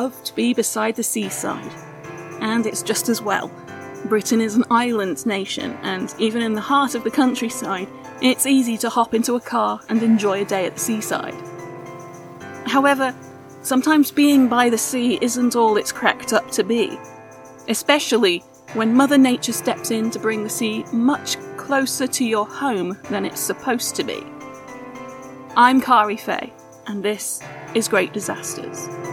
love to be beside the seaside. And it's just as well. Britain is an island nation, and even in the heart of the countryside, it's easy to hop into a car and enjoy a day at the seaside. However, sometimes being by the sea isn't all it's cracked up to be, especially when Mother Nature steps in to bring the sea much closer to your home than it's supposed to be. I'm Kari Fay, and this is Great Disasters.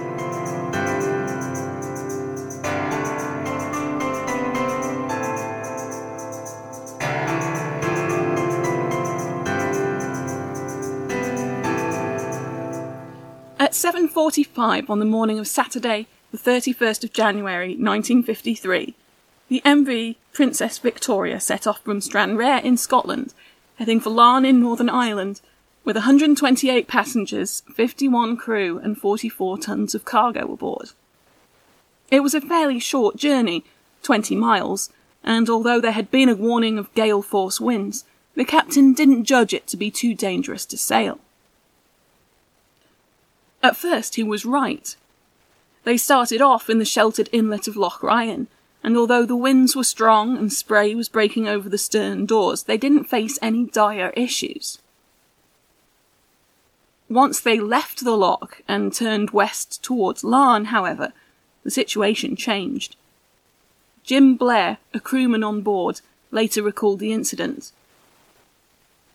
7:45 on the morning of Saturday, the 31st of January 1953, the MV Princess Victoria set off from Stranraer in Scotland, heading for Larne in Northern Ireland, with 128 passengers, 51 crew, and 44 tons of cargo aboard. It was a fairly short journey, 20 miles, and although there had been a warning of gale force winds, the captain didn't judge it to be too dangerous to sail. At first, he was right. They started off in the sheltered inlet of Loch Ryan, and although the winds were strong and spray was breaking over the stern doors, they didn't face any dire issues. Once they left the loch and turned west towards Larne, however, the situation changed. Jim Blair, a crewman on board, later recalled the incident.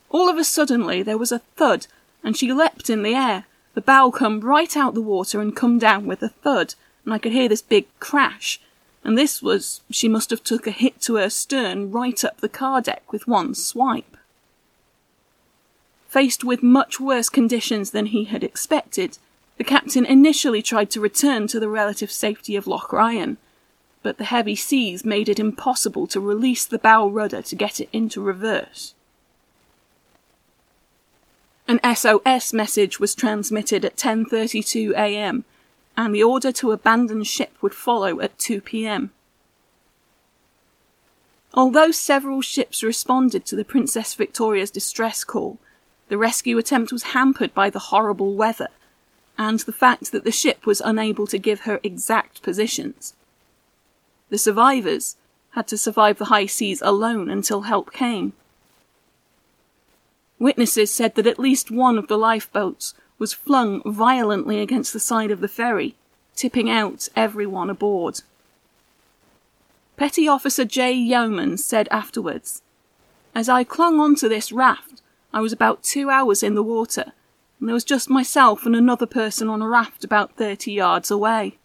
All of a suddenly there was a thud, and she leapt in the air, the bow come right out the water and come down with a thud, and I could hear this big crash. And this was, she must have took a hit to her stern right up the car deck with one swipe. Faced with much worse conditions than he had expected, the captain initially tried to return to the relative safety of Loch Ryan, but the heavy seas made it impossible to release the bow rudder to get it into reverse. An SOS message was transmitted at 10:32 a.m. and the order to abandon ship would follow at 2 p.m. Although several ships responded to the Princess Victoria's distress call, the rescue attempt was hampered by the horrible weather and the fact that the ship was unable to give her exact positions. The survivors had to survive the high seas alone until help came. Witnesses said that at least one of the lifeboats was flung violently against the side of the ferry, tipping out everyone aboard. Petty Officer J. Yeoman said afterwards, As I clung onto this raft, I was about two hours in the water, and there was just myself and another person on a raft about 30 yards away.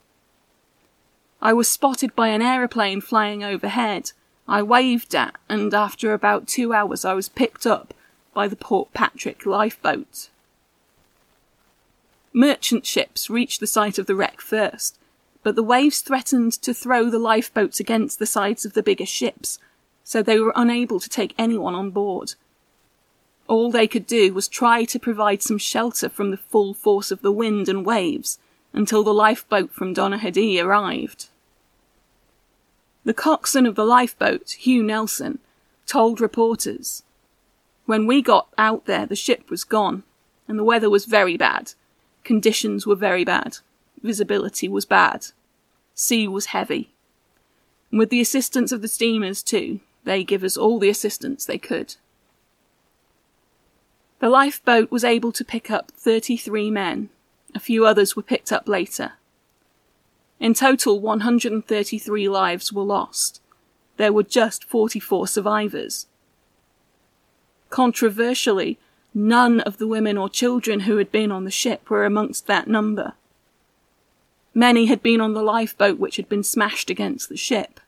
I was spotted by an aeroplane flying overhead. I waved at, and after about two hours I was picked up by the Port Patrick lifeboat. Merchant ships reached the site of the wreck first, but the waves threatened to throw the lifeboats against the sides of the bigger ships, so they were unable to take anyone on board. All they could do was try to provide some shelter from the full force of the wind and waves until the lifeboat from Donaghadee arrived. The coxswain of the lifeboat, Hugh Nelson, told reporters when we got out there, the ship was gone, and the weather was very bad. Conditions were very bad. Visibility was bad. Sea was heavy. And with the assistance of the steamers, too, they give us all the assistance they could. The lifeboat was able to pick up 33 men. A few others were picked up later. In total, 133 lives were lost. There were just 44 survivors, Controversially, none of the women or children who had been on the ship were amongst that number. Many had been on the lifeboat which had been smashed against the ship.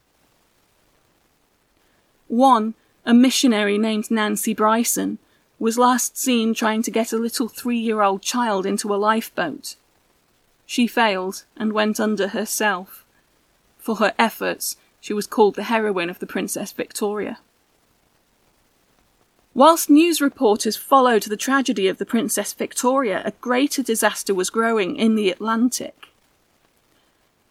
One, a missionary named Nancy Bryson, was last seen trying to get a little three year old child into a lifeboat. She failed and went under herself. For her efforts, she was called the heroine of the Princess Victoria. Whilst news reporters followed the tragedy of the Princess Victoria, a greater disaster was growing in the Atlantic.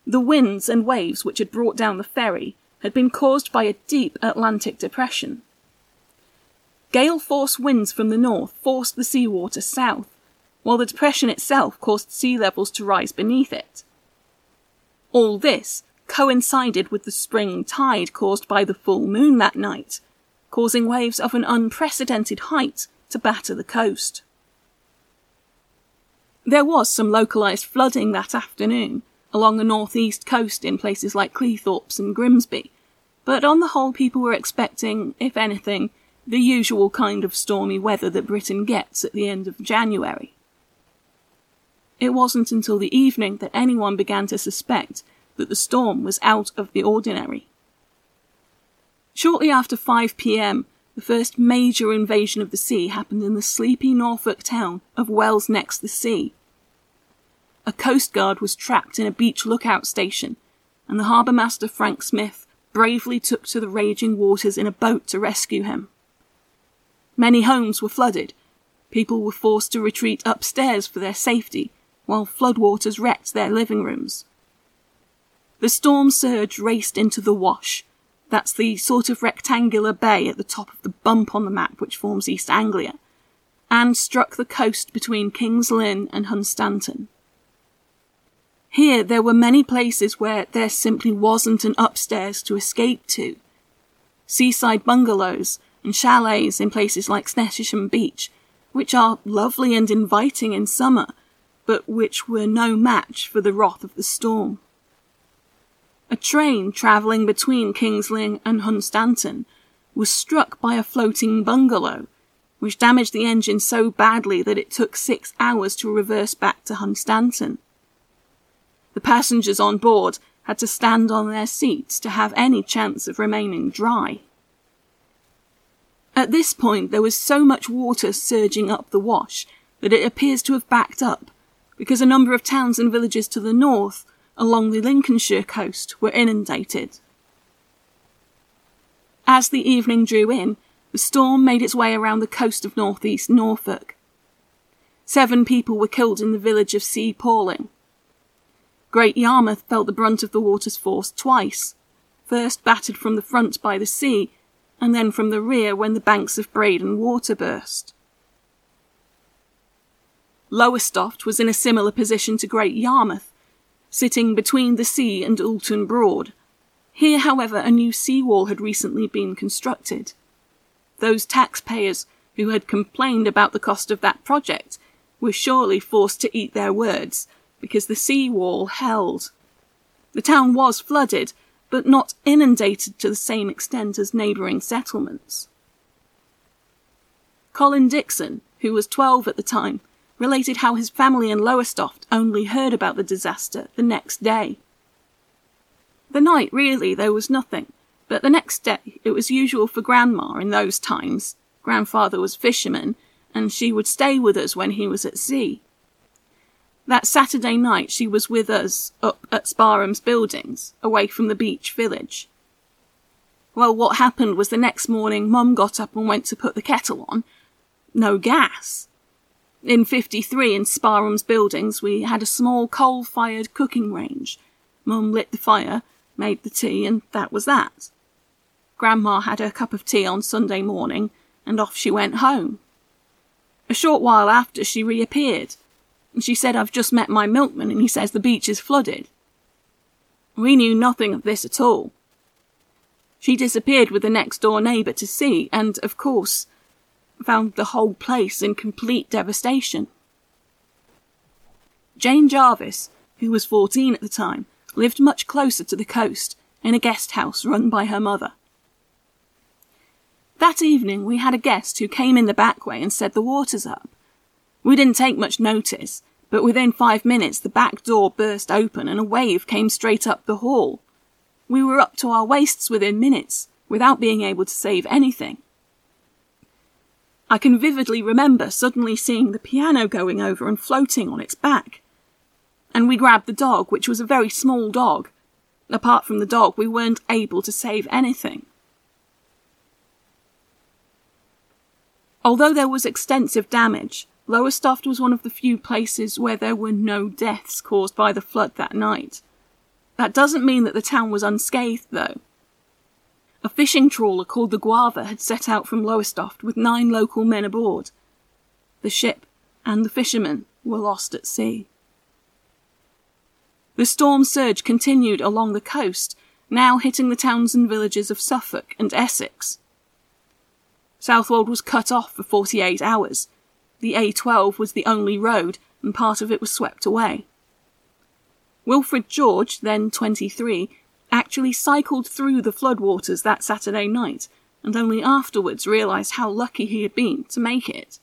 The winds and waves which had brought down the ferry had been caused by a deep Atlantic depression. Gale force winds from the north forced the seawater south, while the depression itself caused sea levels to rise beneath it. All this coincided with the spring tide caused by the full moon that night, causing waves of an unprecedented height to batter the coast. There was some localised flooding that afternoon along the northeast coast in places like Cleethorpes and Grimsby, but on the whole people were expecting, if anything, the usual kind of stormy weather that Britain gets at the end of January. It wasn't until the evening that anyone began to suspect that the storm was out of the ordinary. Shortly after 5 pm, the first major invasion of the sea happened in the sleepy Norfolk town of Wells next the sea. A coastguard was trapped in a beach lookout station, and the harbour master Frank Smith bravely took to the raging waters in a boat to rescue him. Many homes were flooded. People were forced to retreat upstairs for their safety, while floodwaters wrecked their living rooms. The storm surge raced into the Wash, that's the sort of rectangular bay at the top of the bump on the map which forms East Anglia, and struck the coast between King's Lynn and Hunstanton. Here there were many places where there simply wasn't an upstairs to escape to. Seaside bungalows and chalets in places like Snettisham Beach, which are lovely and inviting in summer, but which were no match for the wrath of the storm. A train travelling between King's Lynn and Hunstanton was struck by a floating bungalow, which damaged the engine so badly that it took six hours to reverse back to Hunstanton. The passengers on board had to stand on their seats to have any chance of remaining dry. At this point, there was so much water surging up the wash that it appears to have backed up, because a number of towns and villages to the north along the Lincolnshire coast were inundated. As the evening drew in, the storm made its way around the coast of northeast Norfolk. Seven people were killed in the village of Sea Palling. Great Yarmouth felt the brunt of the water's force twice, first battered from the front by the sea, and then from the rear when the banks of Breydon Water burst. Lowestoft was in a similar position to Great Yarmouth, sitting between the sea and Oulton Broad. Here, however, a new seawall had recently been constructed. Those taxpayers who had complained about the cost of that project were surely forced to eat their words, because the seawall held. The town was flooded, but not inundated to the same extent as neighbouring settlements. Colin Dixon, who was twelve at the time, related how his family in Lowestoft only heard about the disaster the next day. The night, really, there was nothing, but the next day it was usual for Grandma in those times. Grandfather was fisherman, and she would stay with us when he was at sea. That Saturday night she was with us up at Sparham's buildings, away from the beach village. Well, what happened was the next morning Mum got up and went to put the kettle on. No gas. In 53, in Sparham's buildings, we had a small coal fired cooking range. Mum lit the fire, made the tea, and that was that. Grandma had her cup of tea on Sunday morning, and off she went home. A short while after, she reappeared, and she said, I've just met my milkman, and he says the beach is flooded. We knew nothing of this at all. She disappeared with the next door neighbour to see, and, of course, found the whole place in complete devastation. Jane Jarvis, who was 14 at the time, lived much closer to the coast in a guest house run by her mother. That evening we had a guest who came in the back way and said the water's up. We didn't take much notice, but within five minutes the back door burst open and a wave came straight up the hall. We were up to our waists within minutes, without being able to save anything. I can vividly remember suddenly seeing the piano going over and floating on its back. And we grabbed the dog, which was a very small dog. Apart from the dog, we weren't able to save anything. Although there was extensive damage, Lowestoft was one of the few places where there were no deaths caused by the flood that night. That doesn't mean that the town was unscathed, though. A fishing trawler called the Guava had set out from Lowestoft with nine local men aboard. The ship and the fishermen were lost at sea. The storm surge continued along the coast, now hitting the towns and villages of Suffolk and Essex. Southwold was cut off for 48 hours. The A12 was the only road, and part of it was swept away. Wilfred George, then 23, actually cycled through the floodwaters that Saturday night, and only afterwards realised how lucky he had been to make it.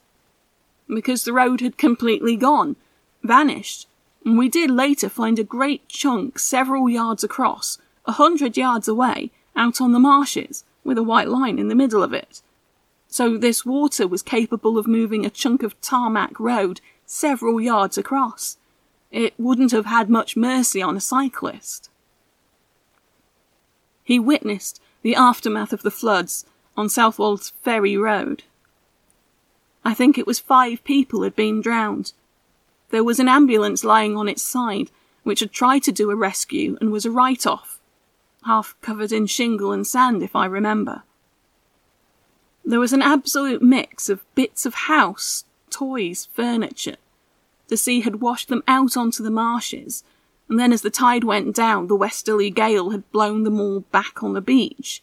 Because the road had completely gone, vanished, and we did later find a great chunk several yards across, a hundred yards away, out on the marshes, with a white line in the middle of it. So this water was capable of moving a chunk of tarmac road several yards across. It wouldn't have had much mercy on a cyclist. He witnessed the aftermath of the floods on Southwold's Ferry Road. I think it was five people had been drowned. There was an ambulance lying on its side, which had tried to do a rescue and was a write off, half covered in shingle and sand, if I remember. There was an absolute mix of bits of house, toys, furniture, the sea had washed them out onto the marshes, and then as the tide went down, the westerly gale had blown them all back on the beach.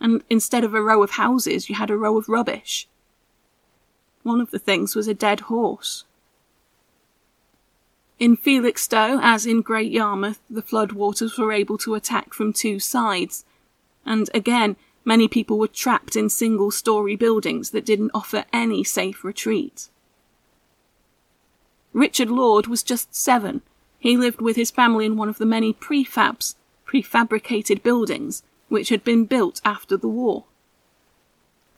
And instead of a row of houses, you had a row of rubbish. One of the things was a dead horse. In Felixstowe, as in Great Yarmouth, the flood waters were able to attack from two sides, and again, many people were trapped in single story buildings that didn't offer any safe retreat. Richard Lord was just seven. He lived with his family in one of the many prefabs, prefabricated buildings, which had been built after the war.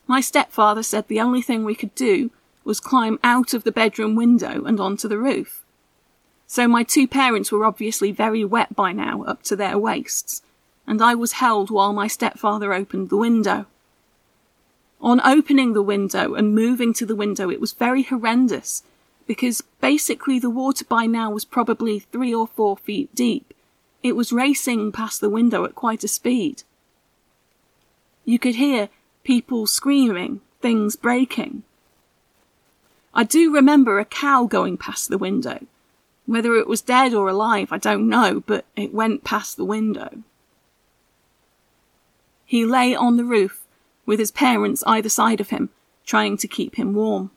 My stepfather said the only thing we could do was climb out of the bedroom window and onto the roof. So my two parents were obviously very wet by now, up to their waists, and I was held while my stepfather opened the window. On opening the window and moving to the window, it was very horrendous because basically the water by now was probably three or four feet deep. It was racing past the window at quite a speed. You could hear people screaming, things breaking. I do remember a cow going past the window. Whether it was dead or alive, I don't know, but it went past the window. He lay on the roof, with his parents either side of him, trying to keep him warm.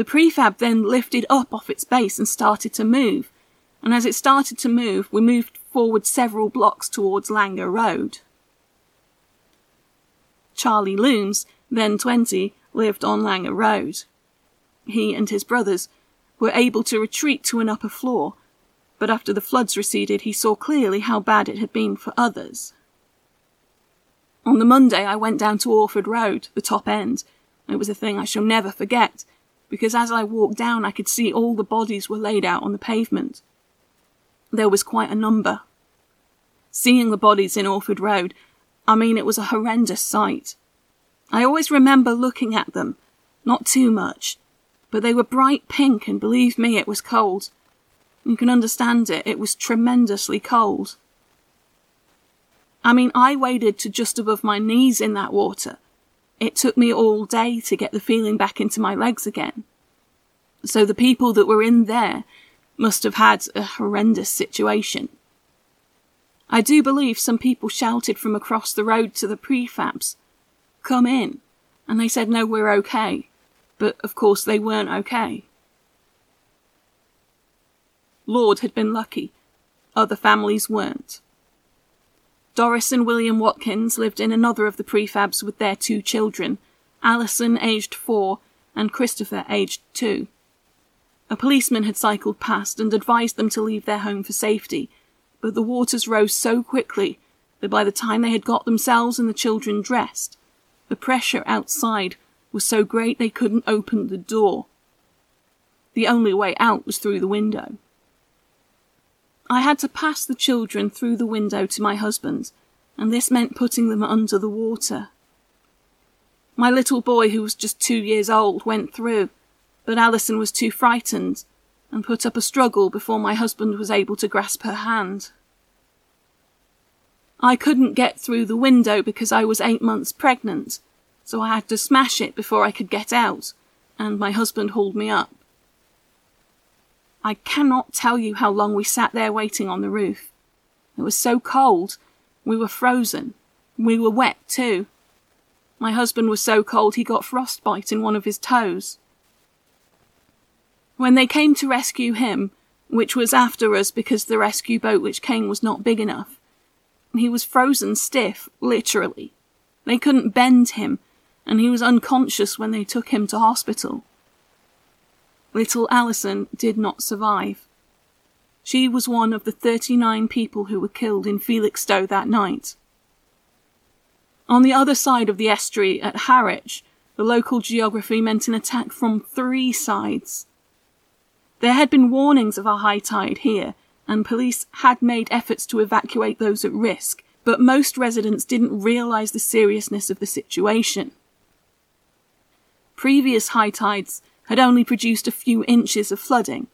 The prefab then lifted up off its base and started to move, and as it started to move, we moved forward several blocks towards Langer Road. Charlie Looms, then 20, lived on Langer Road. He and his brothers were able to retreat to an upper floor, but after the floods receded, he saw clearly how bad it had been for others. On the Monday, I went down to Orford Road, the top end. It was a thing I shall never forget because as I walked down, I could see all the bodies were laid out on the pavement. There was quite a number. Seeing the bodies in Orford Road, I mean, it was a horrendous sight. I always remember looking at them, not too much, but they were bright pink, and believe me, it was cold. You can understand it, it was tremendously cold. I mean, I waded to just above my knees in that water, it took me all day to get the feeling back into my legs again. So the people that were in there must have had a horrendous situation. I do believe some people shouted from across the road to the prefabs, Come in. And they said, No, we're okay. But of course they weren't okay. Lord had been lucky. Other families weren't. Doris and William Watkins lived in another of the prefabs with their two children, Alison, aged four, and Christopher, aged two. A policeman had cycled past and advised them to leave their home for safety, but the waters rose so quickly that by the time they had got themselves and the children dressed, the pressure outside was so great they couldn't open the door. The only way out was through the window. I had to pass the children through the window to my husband, and this meant putting them under the water. My little boy, who was just two years old, went through, but Alison was too frightened and put up a struggle before my husband was able to grasp her hand. I couldn't get through the window because I was eight months pregnant, so I had to smash it before I could get out, and my husband hauled me up. I cannot tell you how long we sat there waiting on the roof. It was so cold. We were frozen. We were wet too. My husband was so cold he got frostbite in one of his toes. When they came to rescue him, which was after us because the rescue boat which came was not big enough, he was frozen stiff, literally. They couldn't bend him, and he was unconscious when they took him to hospital. Little Alison did not survive. She was one of the 39 people who were killed in Felixstowe that night. On the other side of the estuary at Harwich, the local geography meant an attack from three sides. There had been warnings of a high tide here, and police had made efforts to evacuate those at risk, but most residents didn't realise the seriousness of the situation. Previous high tides had only produced a few inches of flooding.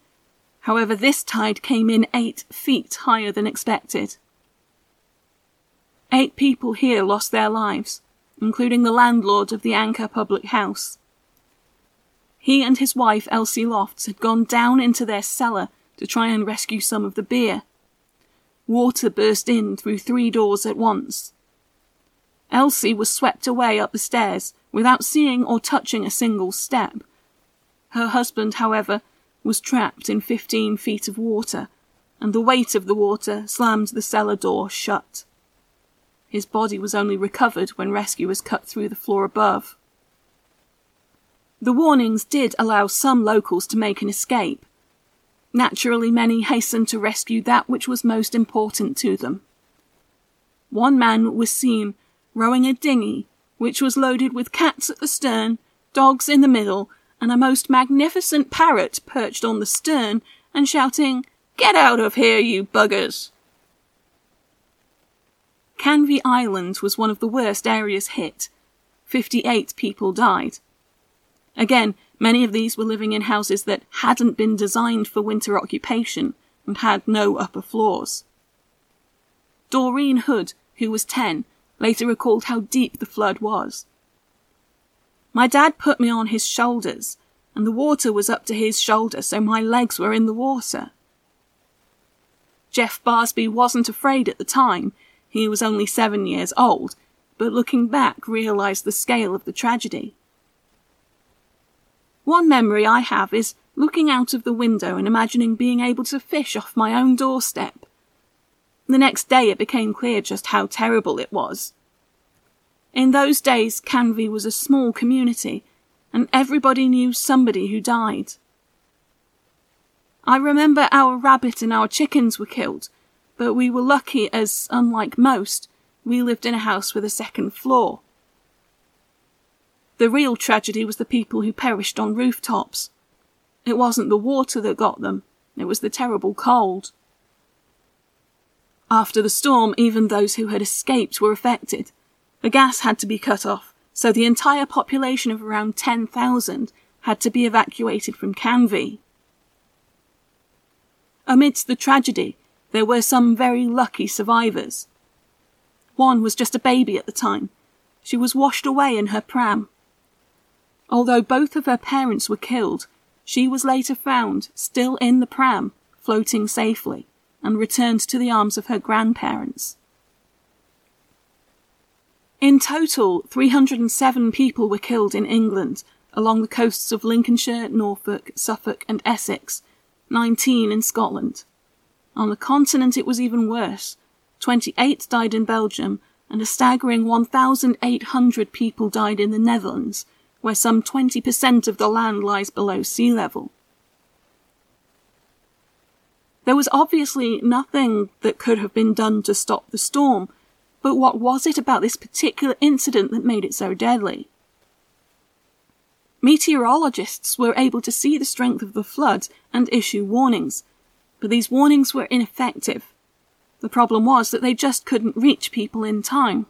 However, this tide came in eight feet higher than expected. Eight people here lost their lives, including the landlord of the Anchor Public House. He and his wife, Elsie Lofts, had gone down into their cellar to try and rescue some of the beer. Water burst in through three doors at once. Elsie was swept away up the stairs without seeing or touching a single step. Her husband, however, was trapped in fifteen feet of water, and the weight of the water slammed the cellar door shut. His body was only recovered when rescuers cut through the floor above. The warnings did allow some locals to make an escape. Naturally, many hastened to rescue that which was most important to them. One man was seen rowing a dinghy which was loaded with cats at the stern, dogs in the middle, and a most magnificent parrot perched on the stern and shouting, Get out of here, you buggers! Canvey Island was one of the worst areas hit. 58 people died. Again, many of these were living in houses that hadn't been designed for winter occupation and had no upper floors. Doreen Hood, who was 10, later recalled how deep the flood was. My dad put me on his shoulders, and the water was up to his shoulder, so my legs were in the water. Jeff Barsby wasn't afraid at the time, he was only seven years old, but looking back realised the scale of the tragedy. One memory I have is looking out of the window and imagining being able to fish off my own doorstep. The next day it became clear just how terrible it was. In those days, Canvey was a small community, and everybody knew somebody who died. I remember our rabbit and our chickens were killed, but we were lucky as, unlike most, we lived in a house with a second floor. The real tragedy was the people who perished on rooftops. It wasn't the water that got them, it was the terrible cold. After the storm, even those who had escaped were affected. The gas had to be cut off, so the entire population of around 10,000 had to be evacuated from Canvey. Amidst the tragedy, there were some very lucky survivors. One was just a baby at the time. She was washed away in her pram. Although both of her parents were killed, she was later found still in the pram, floating safely and returned to the arms of her grandparents. In total, 307 people were killed in England along the coasts of Lincolnshire, Norfolk, Suffolk, and Essex, 19 in Scotland. On the continent, it was even worse. 28 died in Belgium, and a staggering 1,800 people died in the Netherlands, where some 20% of the land lies below sea level. There was obviously nothing that could have been done to stop the storm, but what was it about this particular incident that made it so deadly? Meteorologists were able to see the strength of the flood and issue warnings, but these warnings were ineffective. The problem was that they just couldn't reach people in time.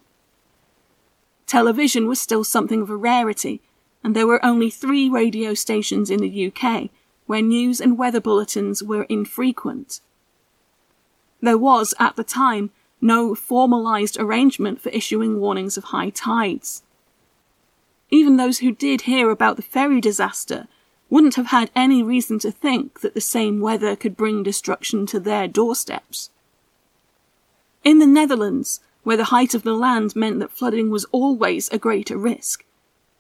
Television was still something of a rarity, and there were only three radio stations in the UK, where news and weather bulletins were infrequent. There was, at the time, no formalised arrangement for issuing warnings of high tides. Even those who did hear about the ferry disaster wouldn't have had any reason to think that the same weather could bring destruction to their doorsteps. In the Netherlands, where the height of the land meant that flooding was always a greater risk,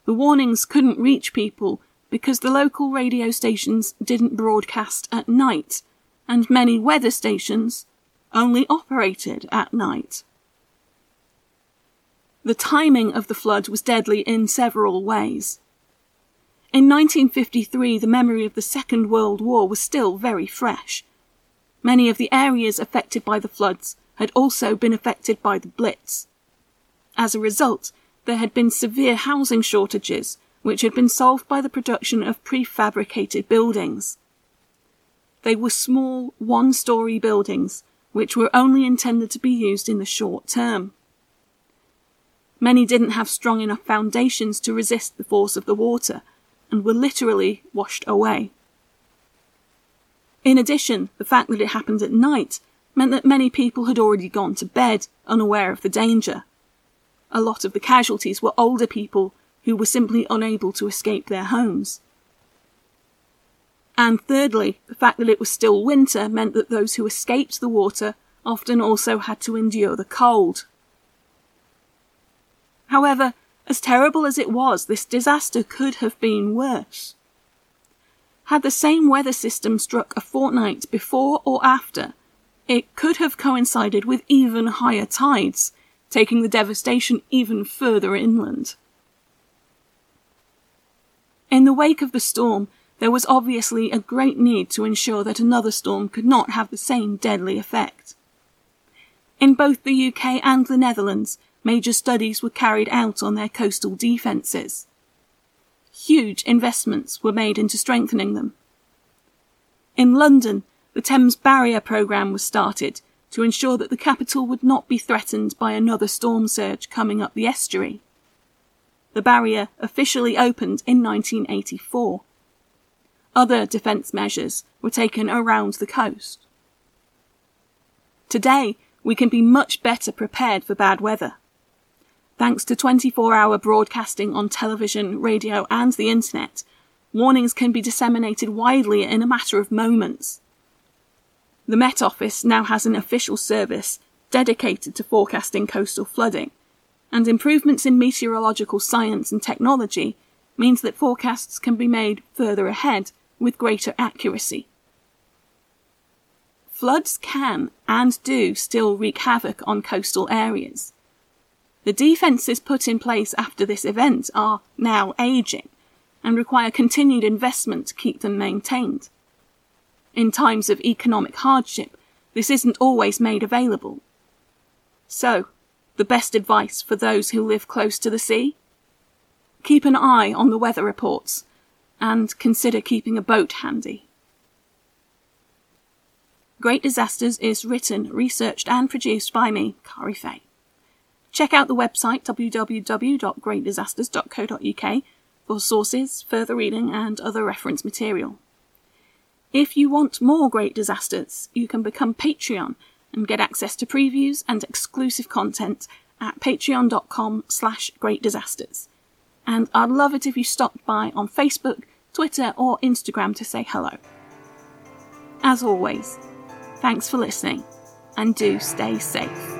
the warnings couldn't reach people because the local radio stations didn't broadcast at night, and many weather stations only operated at night. The timing of the flood was deadly in several ways. In 1953, the memory of the Second World War was still very fresh. Many of the areas affected by the floods had also been affected by the Blitz. As a result, there had been severe housing shortages, which had been solved by the production of prefabricated buildings. They were small, one story buildings, which were only intended to be used in the short term. Many didn't have strong enough foundations to resist the force of the water, and were literally washed away. In addition, the fact that it happened at night meant that many people had already gone to bed, unaware of the danger. A lot of the casualties were older people who were simply unable to escape their homes. And thirdly, the fact that it was still winter meant that those who escaped the water often also had to endure the cold. However, as terrible as it was, this disaster could have been worse. Had the same weather system struck a fortnight before or after, it could have coincided with even higher tides, taking the devastation even further inland. In the wake of the storm, there was obviously a great need to ensure that another storm could not have the same deadly effect. In both the UK and the Netherlands, major studies were carried out on their coastal defences. Huge investments were made into strengthening them. In London, the Thames Barrier Programme was started to ensure that the capital would not be threatened by another storm surge coming up the estuary. The barrier officially opened in 1984. Other defence measures were taken around the coast. Today, we can be much better prepared for bad weather. Thanks to 24 hour broadcasting on television, radio, and the internet, warnings can be disseminated widely in a matter of moments. The Met Office now has an official service dedicated to forecasting coastal flooding, and improvements in meteorological science and technology means that forecasts can be made further ahead with greater accuracy. Floods can and do still wreak havoc on coastal areas. The defences put in place after this event are now ageing and require continued investment to keep them maintained. In times of economic hardship, this isn't always made available. So, the best advice for those who live close to the sea? Keep an eye on the weather reports and consider keeping a boat handy. Great Disasters is written, researched, and produced by me, Kari Fay. Check out the website www.greatdisasters.co.uk for sources, further reading, and other reference material. If you want more Great Disasters, you can become Patreon and get access to previews and exclusive content at patreon.com slash greatdisasters. And I'd love it if you stopped by on Facebook, Twitter, or Instagram to say hello. As always, thanks for listening, and do stay safe.